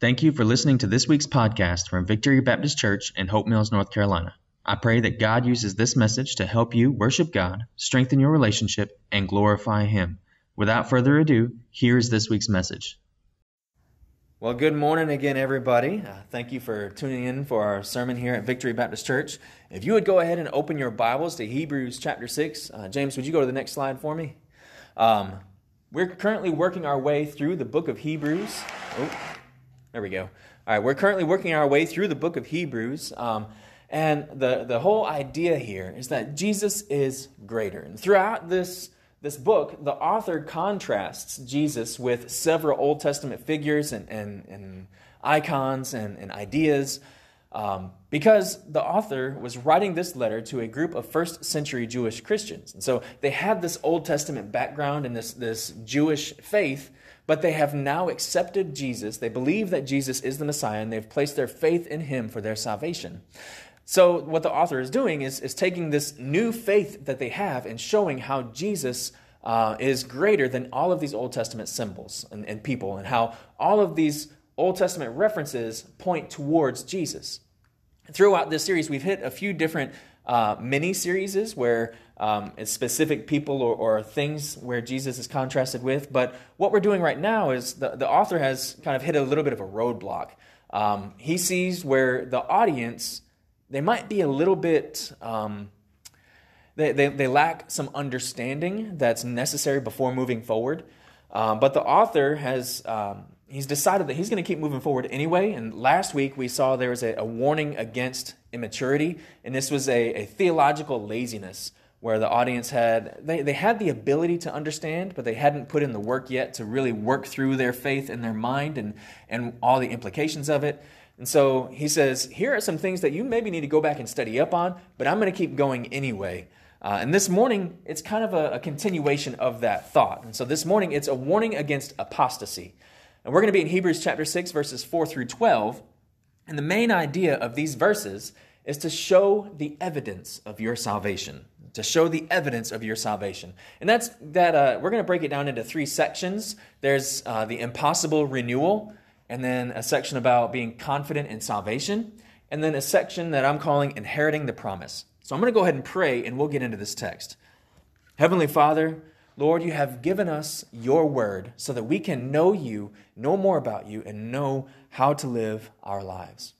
Thank you for listening to this week's podcast from Victory Baptist Church in Hope Mills, North Carolina. I pray that God uses this message to help you worship God, strengthen your relationship, and glorify Him. Without further ado, here is this week's message. Well, good morning again, everybody. Uh, thank you for tuning in for our sermon here at Victory Baptist Church. If you would go ahead and open your Bibles to Hebrews chapter 6. Uh, James, would you go to the next slide for me? Um, we're currently working our way through the book of Hebrews. Oh, there we go. All right, we're currently working our way through the book of Hebrews. Um, and the, the whole idea here is that Jesus is greater. And throughout this, this book, the author contrasts Jesus with several Old Testament figures and, and, and icons and, and ideas. Um, because the author was writing this letter to a group of first century Jewish Christians. And so they had this Old Testament background and this, this Jewish faith, but they have now accepted Jesus. They believe that Jesus is the Messiah and they've placed their faith in him for their salvation. So, what the author is doing is, is taking this new faith that they have and showing how Jesus uh, is greater than all of these Old Testament symbols and, and people, and how all of these Old Testament references point towards Jesus. Throughout this series, we've hit a few different uh, mini series where um, it's specific people or, or, things where Jesus is contrasted with. But what we're doing right now is the, the author has kind of hit a little bit of a roadblock. Um, he sees where the audience they might be a little bit, um, they, they, they, lack some understanding that's necessary before moving forward. Um, but the author has, um, he's decided that he's going to keep moving forward anyway. And last week we saw there was a, a warning against immaturity, and this was a, a theological laziness where the audience had they, they had the ability to understand but they hadn't put in the work yet to really work through their faith in their mind and, and all the implications of it and so he says, Here are some things that you maybe need to go back and study up on, but I'm going to keep going anyway. Uh, and this morning, it's kind of a, a, continuation of that thought. And so this morning, it's a warning against apostasy. And we're going to be in Hebrews chapter 6, verses 4 through 12. And the main idea of these verses is to show the evidence of your salvation. To show the evidence of your salvation. And that's that, uh, we're going to break it down into three sections. There's uh, the impossible renewal and then a section about being confident in salvation, and then a section that I'm calling inheriting the promise. So I'm going to go ahead and pray, and we'll get into this text. Heavenly Father, Lord, you have given us your word so that we can know you, know more about you, and know how to live our lives.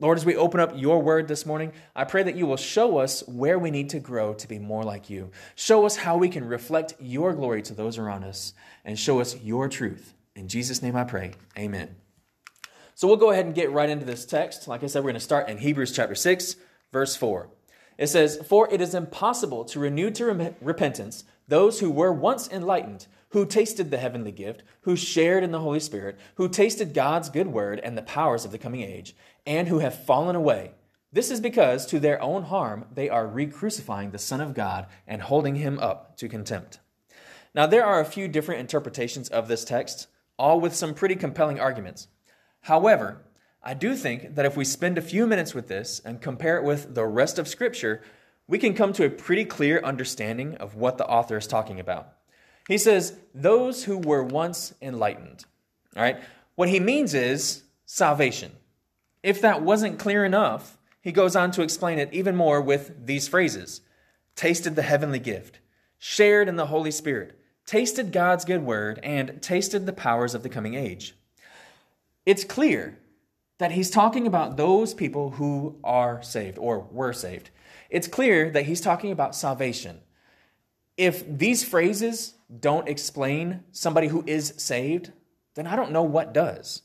Lord, as we open up your word this morning, I pray that you will show us where we need to grow to be more like you. Show us how we can reflect your glory to those around us, and show us your truth. In Jesus' name I pray. Amen. So we'll go ahead and get right into this text. Like I said, we're going to start in Hebrews chapter 6, verse 4. It says, For it is impossible to renew to repentance those who were once enlightened, who tasted the heavenly gift, who shared in the Holy Spirit, who tasted God's good word and the powers of the coming age, and who have fallen away. This is because, to their own harm, they are re crucifying the Son of God and holding him up to contempt. Now, there are a few different interpretations of this text, all with some pretty compelling arguments. However, I do think that if we spend a few minutes with this and compare it with the rest of Scripture, we can come to a pretty clear understanding of what the author is talking about. He says, Those who were once enlightened. All right? What he means is salvation. If that wasn't clear enough, he goes on to explain it even more with these phrases tasted the heavenly gift, shared in the Holy Spirit, tasted God's good word, and tasted the powers of the coming age it's clear that he's talking about those people who are saved or were saved. It's clear that he's talking about salvation. If these phrases don't explain somebody who is saved, then I don't know what does.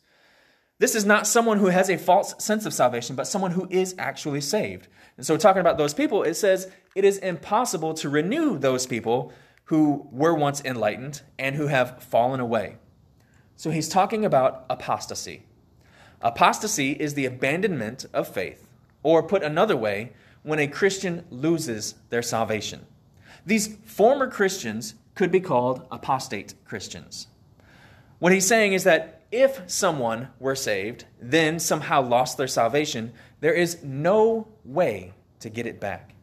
This is not someone who has a false sense of salvation, but someone who is actually saved. And so, talking about those people, it says it is impossible to renew those people who were once enlightened and who have fallen away. So he's talking about apostasy. Apostasy is the abandonment of faith, or put another way, when a Christian loses their salvation. These former Christians could be called apostate Christians. What he's saying is that if someone were saved, then somehow lost their salvation, there is no way to get it back.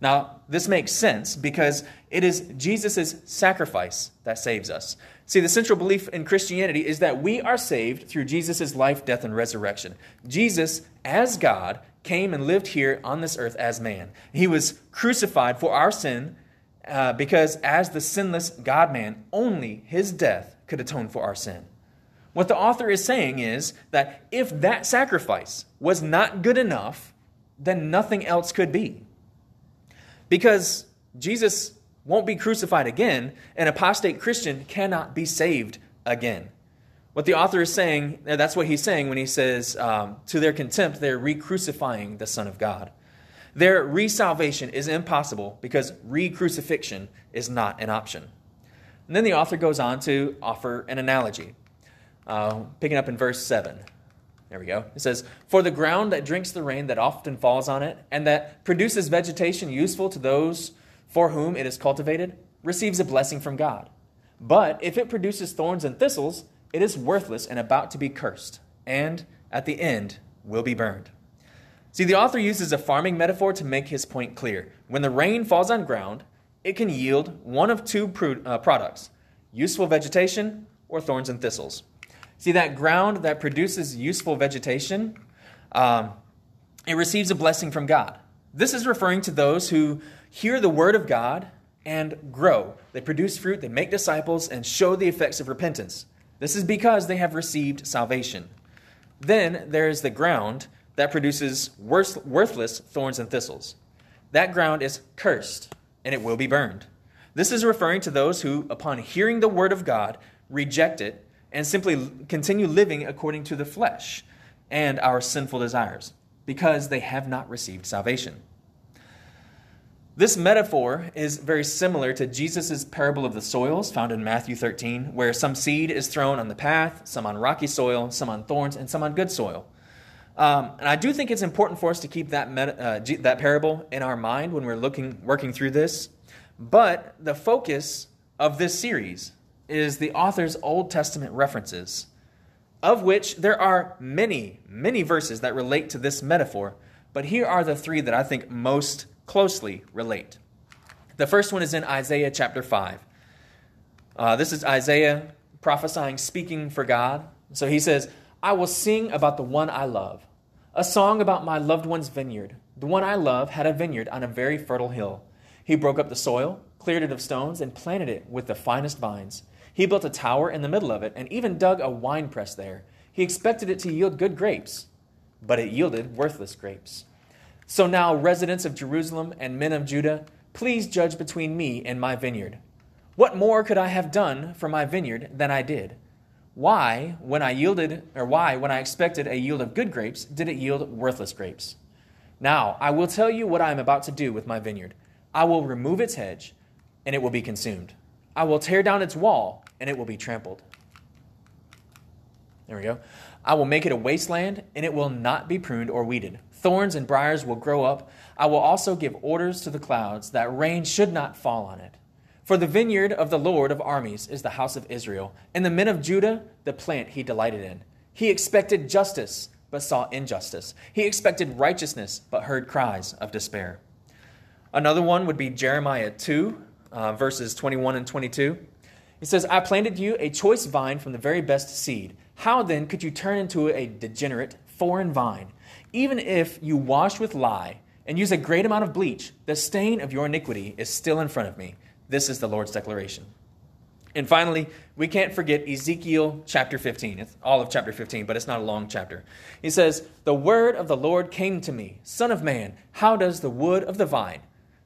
Now, this makes sense because it is Jesus' sacrifice that saves us. See, the central belief in Christianity is that we are saved through Jesus' life, death, and resurrection. Jesus, as God, came and lived here on this earth as man. He was crucified for our sin uh, because, as the sinless God man, only his death could atone for our sin. What the author is saying is that if that sacrifice was not good enough, then nothing else could be. Because Jesus won't be crucified again, an apostate Christian cannot be saved again. What the author is saying, that's what he's saying when he says, um, to their contempt, they're re crucifying the Son of God. Their re salvation is impossible because re crucifixion is not an option. And then the author goes on to offer an analogy, uh, picking up in verse 7. There we go. It says, For the ground that drinks the rain that often falls on it, and that produces vegetation useful to those for whom it is cultivated, receives a blessing from God. But if it produces thorns and thistles, it is worthless and about to be cursed, and at the end will be burned. See, the author uses a farming metaphor to make his point clear. When the rain falls on ground, it can yield one of two uh, products useful vegetation or thorns and thistles. See, that ground that produces useful vegetation, um, it receives a blessing from God. This is referring to those who hear the word of God and grow. They produce fruit, they make disciples, and show the effects of repentance. This is because they have received salvation. Then there is the ground that produces worthless thorns and thistles. That ground is cursed, and it will be burned. This is referring to those who, upon hearing the word of God, reject it and simply continue living according to the flesh and our sinful desires because they have not received salvation. This metaphor is very similar to Jesus' parable of the soils found in Matthew 13, where some seed is thrown on the path, some on rocky soil, some on thorns, and some on good soil. Um, and I do think it's important for us to keep that, uh, that parable in our mind when we're looking, working through this. But the focus of this series is the author's Old Testament references, of which there are many, many verses that relate to this metaphor. But here are the three that I think most closely relate. The first one is in Isaiah chapter 5. Uh, this is Isaiah prophesying, speaking for God. So he says, I will sing about the one I love, a song about my loved one's vineyard. The one I love had a vineyard on a very fertile hill. He broke up the soil, cleared it of stones, and planted it with the finest vines. He built a tower in the middle of it and even dug a winepress there. He expected it to yield good grapes, but it yielded worthless grapes. So now, residents of Jerusalem and men of Judah, please judge between me and my vineyard. What more could I have done for my vineyard than I did? Why, when I yielded, or why, when I expected a yield of good grapes, did it yield worthless grapes? Now, I will tell you what I am about to do with my vineyard. I will remove its hedge, and it will be consumed. I will tear down its wall, and it will be trampled. There we go. I will make it a wasteland, and it will not be pruned or weeded. Thorns and briers will grow up. I will also give orders to the clouds that rain should not fall on it. For the vineyard of the Lord of armies is the house of Israel, and the men of Judah the plant he delighted in. He expected justice, but saw injustice. He expected righteousness, but heard cries of despair. Another one would be Jeremiah 2, uh, verses 21 and 22. He says, I planted you a choice vine from the very best seed. How then could you turn into a degenerate, foreign vine? Even if you wash with lye and use a great amount of bleach, the stain of your iniquity is still in front of me. This is the Lord's declaration. And finally, we can't forget Ezekiel chapter 15. It's all of chapter 15, but it's not a long chapter. He says, The word of the Lord came to me, Son of man, how does the wood of the vine,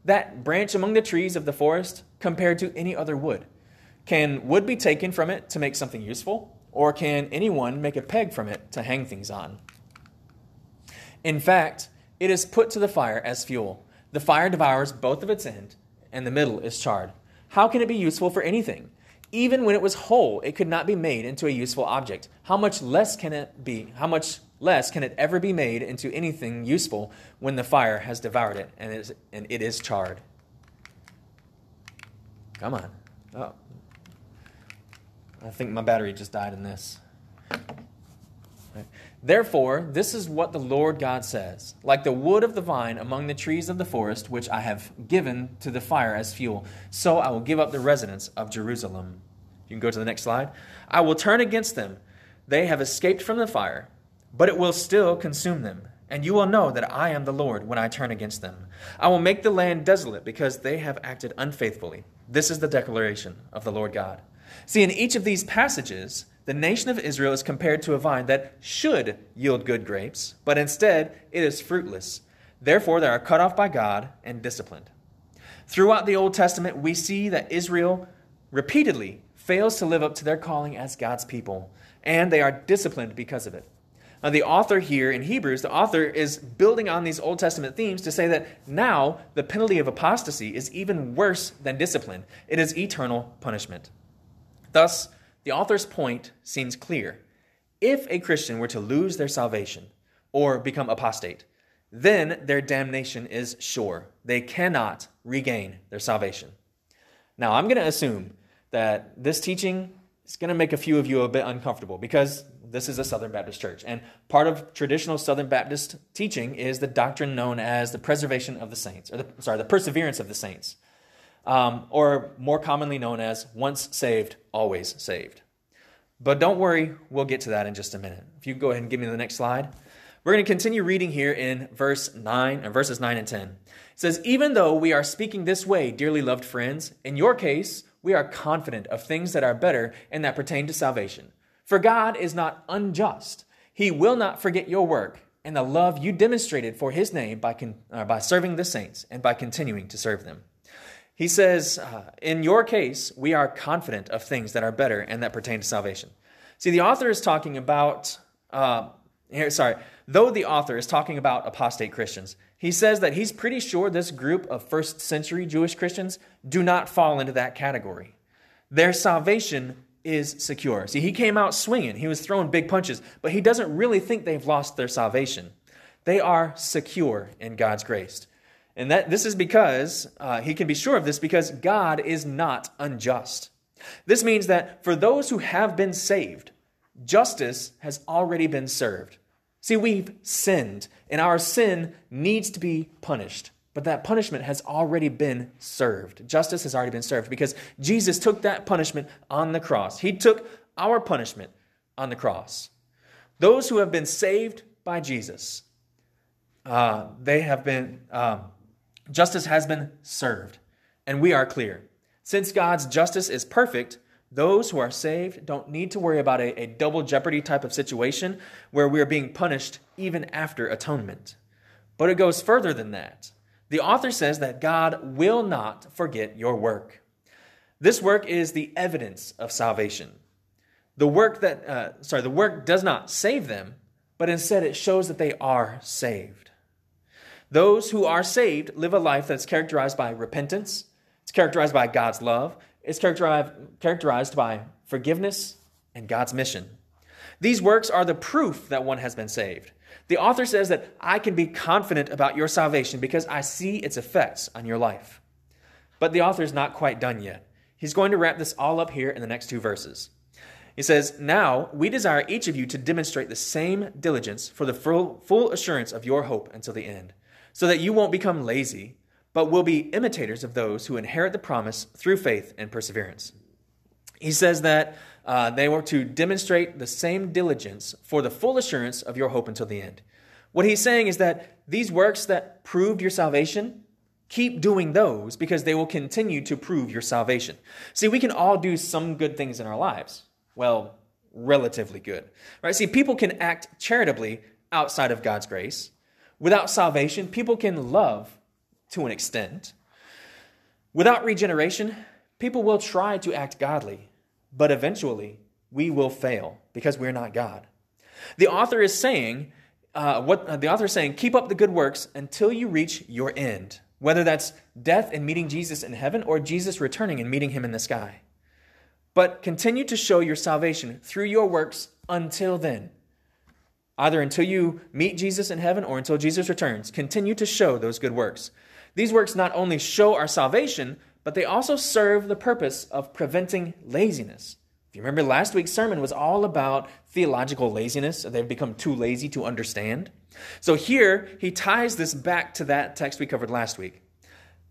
that branch among the trees of the forest, compared to any other wood? Can wood be taken from it to make something useful? Or can anyone make a peg from it to hang things on? In fact, it is put to the fire as fuel. The fire devours both of its end, and the middle is charred. How can it be useful for anything? Even when it was whole, it could not be made into a useful object. How much less can it be? How much less can it ever be made into anything useful when the fire has devoured it and it is, and it is charred? Come on. Oh. I think my battery just died in this. Therefore, this is what the Lord God says Like the wood of the vine among the trees of the forest, which I have given to the fire as fuel, so I will give up the residents of Jerusalem. You can go to the next slide. I will turn against them. They have escaped from the fire, but it will still consume them. And you will know that I am the Lord when I turn against them. I will make the land desolate because they have acted unfaithfully. This is the declaration of the Lord God. See, in each of these passages, the nation of Israel is compared to a vine that should yield good grapes, but instead it is fruitless. Therefore, they are cut off by God and disciplined. Throughout the Old Testament, we see that Israel repeatedly fails to live up to their calling as God's people, and they are disciplined because of it. Now, the author here in Hebrews, the author is building on these Old Testament themes to say that now the penalty of apostasy is even worse than discipline. It is eternal punishment. Thus, the author's point seems clear. If a Christian were to lose their salvation or become apostate, then their damnation is sure. They cannot regain their salvation. Now, I'm going to assume that this teaching is going to make a few of you a bit uncomfortable because this is a Southern Baptist church. And part of traditional Southern Baptist teaching is the doctrine known as the preservation of the saints, or the, sorry, the perseverance of the saints um, or more commonly known as once saved, always saved. But don't worry, we'll get to that in just a minute. If you go ahead and give me the next slide. We're going to continue reading here in verse 9, or verses 9 and 10. It says, Even though we are speaking this way, dearly loved friends, in your case, we are confident of things that are better and that pertain to salvation. For God is not unjust. He will not forget your work and the love you demonstrated for his name by, con- uh, by serving the saints and by continuing to serve them. He says, uh, In your case, we are confident of things that are better and that pertain to salvation. See, the author is talking about, uh, here, sorry, though the author is talking about apostate Christians, he says that he's pretty sure this group of first century Jewish Christians do not fall into that category. Their salvation is secure. See, he came out swinging, he was throwing big punches, but he doesn't really think they've lost their salvation. They are secure in God's grace. And that this is because uh, he can be sure of this because God is not unjust. This means that for those who have been saved, justice has already been served. See, we've sinned, and our sin needs to be punished. But that punishment has already been served. Justice has already been served because Jesus took that punishment on the cross. He took our punishment on the cross. Those who have been saved by Jesus, uh, they have been um, Justice has been served, and we are clear. Since God's justice is perfect, those who are saved don't need to worry about a, a, double jeopardy type of situation where we are being punished even after atonement. But it goes further than that. The author says that God will not forget your work. This work is the evidence of salvation. The work that, uh, sorry, the work does not save them, but instead it shows that they are saved. Those who are saved live a life that's characterized by repentance, it's characterized by God's love, it's characterized by forgiveness and God's mission. These works are the proof that one has been saved. The author says that I can be confident about your salvation because I see its effects on your life. But the author is not quite done yet. He's going to wrap this all up here in the next two verses. He says, Now we desire each of you to demonstrate the same diligence for the full, full assurance of your hope until the end so that you won't become lazy, but will be imitators of those who inherit the promise through faith and perseverance. He says that uh, they were to demonstrate the same diligence for the full assurance of your hope until the end. What he's saying is that these works that proved your salvation, keep doing those because they will continue to prove your salvation. See, we can all do some good things in our lives. Well, relatively good. Right? See, people can act charitably outside of God's grace. Without salvation, people can love to an extent. Without regeneration, people will try to act godly, but eventually we will fail because we're not God. The author is saying, uh, what uh, the author is saying, keep up the good works until you reach your end, whether that's death and meeting Jesus in heaven or Jesus returning and meeting him in the sky. But continue to show your salvation through your works until then either until you meet Jesus in heaven or until Jesus returns. Continue to show those good works. These works not only show our salvation, but they also serve the purpose of preventing laziness. If you remember, last week's sermon was all about theological laziness. They've become too lazy to understand. So here, he ties this back to that text we covered last week.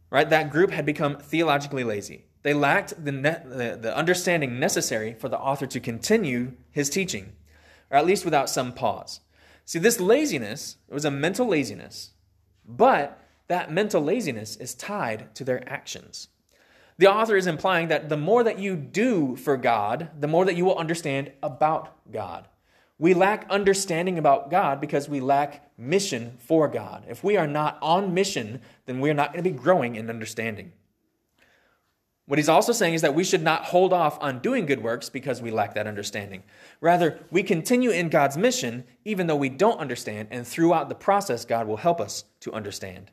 Right? That group had become theologically lazy. they lacked the, ne- the, the understanding necessary for the author to continue his teaching, or at least without some pause. See, this laziness, it was a mental laziness, but that mental laziness is tied to their actions. The author is implying that the more that you do for God, the more that you will understand about God. We lack understanding about God because we lack mission for God. If we are not on mission, then we are not going to be growing in understanding. What he's also saying is that we should not hold off on doing good works because we lack that understanding. Rather, we continue in God's mission even though we don't understand, and throughout the process, God will help us to understand.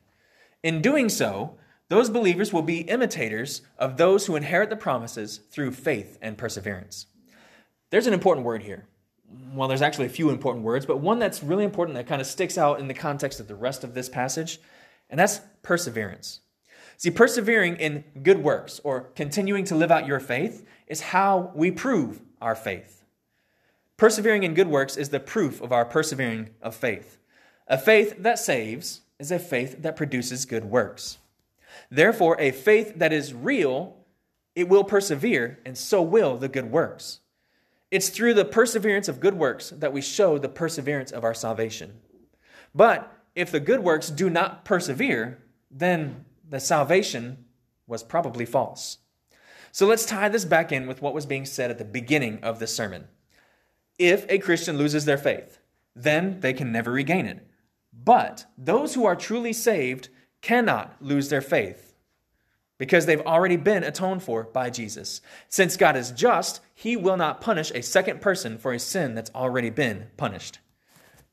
In doing so, those believers will be imitators of those who inherit the promises through faith and perseverance. There's an important word here. Well, there's actually a few important words, but one that's really important that kind of sticks out in the context of the rest of this passage, and that's perseverance. See, persevering in good works or continuing to live out your faith is how we prove our faith. Persevering in good works is the proof of our persevering of faith. A faith that saves is a faith that produces good works. Therefore, a faith that is real, it will persevere, and so will the good works. It's through the perseverance of good works that we show the perseverance of our salvation. But if the good works do not persevere, then the salvation was probably false. So let's tie this back in with what was being said at the beginning of this sermon. If a Christian loses their faith, then they can never regain it. But those who are truly saved cannot lose their faith because they've already been atoned for by Jesus. Since God is just, he will not punish a second person for a sin that's already been punished.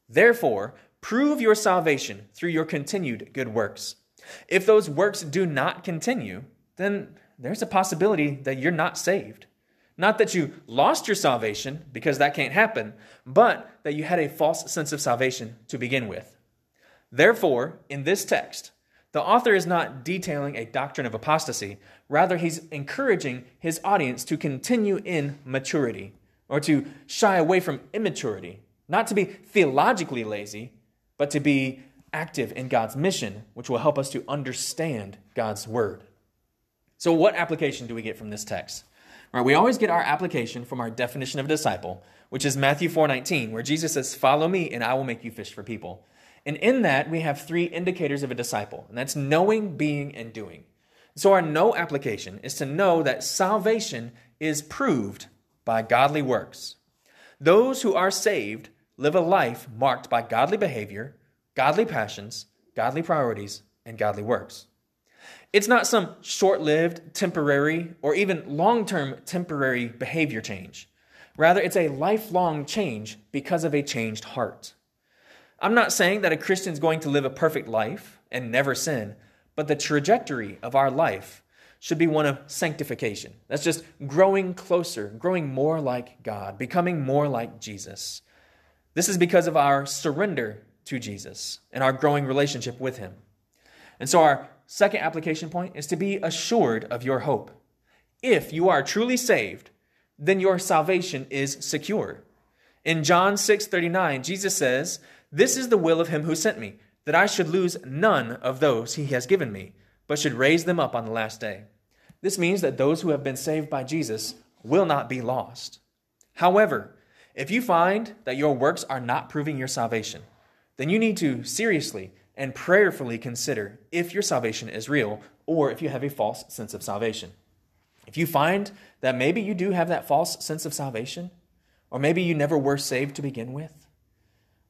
Therefore, prove your salvation through your continued good works. If those works do not continue, then there's a possibility that you're not saved. Not that you lost your salvation, because that can't happen, but that you had a false sense of salvation to begin with. Therefore, in this text, the author is not detailing a doctrine of apostasy. Rather, he's encouraging his audience to continue in maturity or to shy away from immaturity. Not to be theologically lazy, but to be active in God's mission, which will help us to understand God's word. So, what application do we get from this text? Right, we always get our application from our definition of a disciple, which is Matthew 4:19, where Jesus says, "Follow me, and I will make you fish for people." And in that, we have three indicators of a disciple, and that's knowing, being, and doing. So, our know application is to know that salvation is proved by godly works. Those who are saved live a life marked by godly behavior, godly passions, godly priorities, and godly works. It's not some short lived, temporary, or even long term temporary behavior change. Rather, it's a lifelong change because of a changed heart. I'm not saying that a Christian is going to live a perfect life and never sin, but the trajectory of our life should be one of sanctification. That's just growing closer, growing more like God, becoming more like Jesus. This is because of our surrender to Jesus and our growing relationship with Him. And so, our second application point is to be assured of your hope. If you are truly saved, then your salvation is secure. In John 6 39, Jesus says, This is the will of Him who sent me, that I should lose none of those He has given me, but should raise them up on the last day. This means that those who have been saved by Jesus will not be lost. However, if you find that your works are not proving your salvation, then you need to seriously and prayerfully consider if your salvation is real or if you have a false sense of salvation. If you find that maybe you do have that false sense of salvation, or maybe you never were saved to begin with,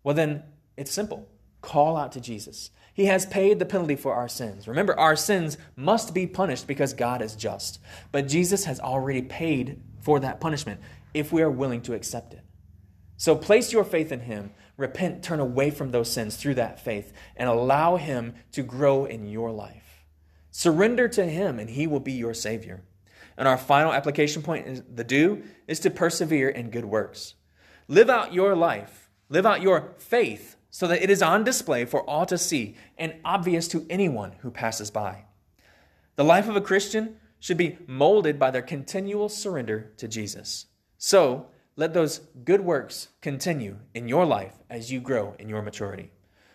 well, then it's simple. Call out to Jesus. He has paid the penalty for our sins. Remember, our sins must be punished because God is just. But Jesus has already paid for that punishment if we are willing to accept it. So place your faith in Him repent, turn away from those sins through that faith, and allow Him to grow in your life. Surrender to Him, and He will be your Savior. And our final application point is the do is to persevere in good works. Live out your life, live out your faith so that it is on display for all to see and obvious to anyone who passes by. The life of a Christian should be molded by their continual surrender to Jesus. So, let those good works continue in your life as you grow in your maturity.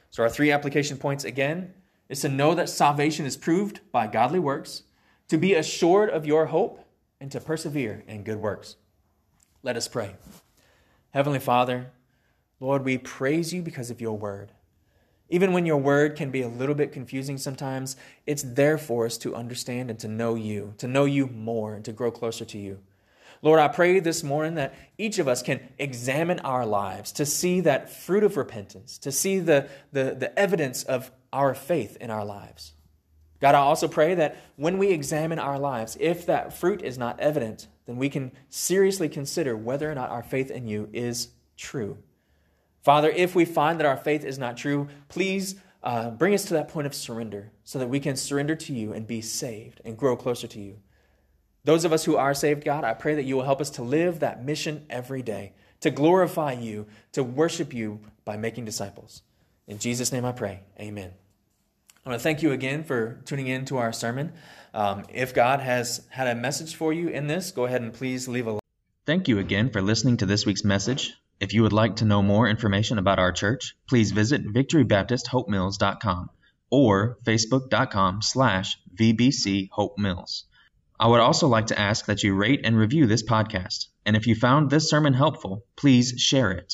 So, our three application points again is to know that salvation is proved by godly works, to be assured of your hope, and to persevere in good works. Let us pray. Heavenly Father, Lord, we praise you because of your word. Even when your word can be a little bit confusing sometimes, it's there for us to understand and to know you, to know you more, and to grow closer to you. Lord, I pray this morning that each of us can examine our lives to see that fruit of repentance, to see the, the, the evidence of our faith in our lives. God, I also pray that when we examine our lives, if that fruit is not evident, then we can seriously consider whether or not our faith in you is true. Father, if we find that our faith is not true, please uh, bring us to that point of surrender so that we can surrender to you and be saved and grow closer to you. Those of us who are saved, God, I pray that you will help us to live that mission every day, to glorify you, to worship you by making disciples. In Jesus' name I pray. Amen. I want to thank you again for tuning in to our sermon. Um, if God has had a message for you in this, go ahead and please leave a Thank you again for listening to this week's message. If you would like to know more information about our church, please visit victorybaptisthopemills.com or facebook.com slash vbchopemills. I would also like to ask that you rate and review this podcast. And if you found this sermon helpful, please share it.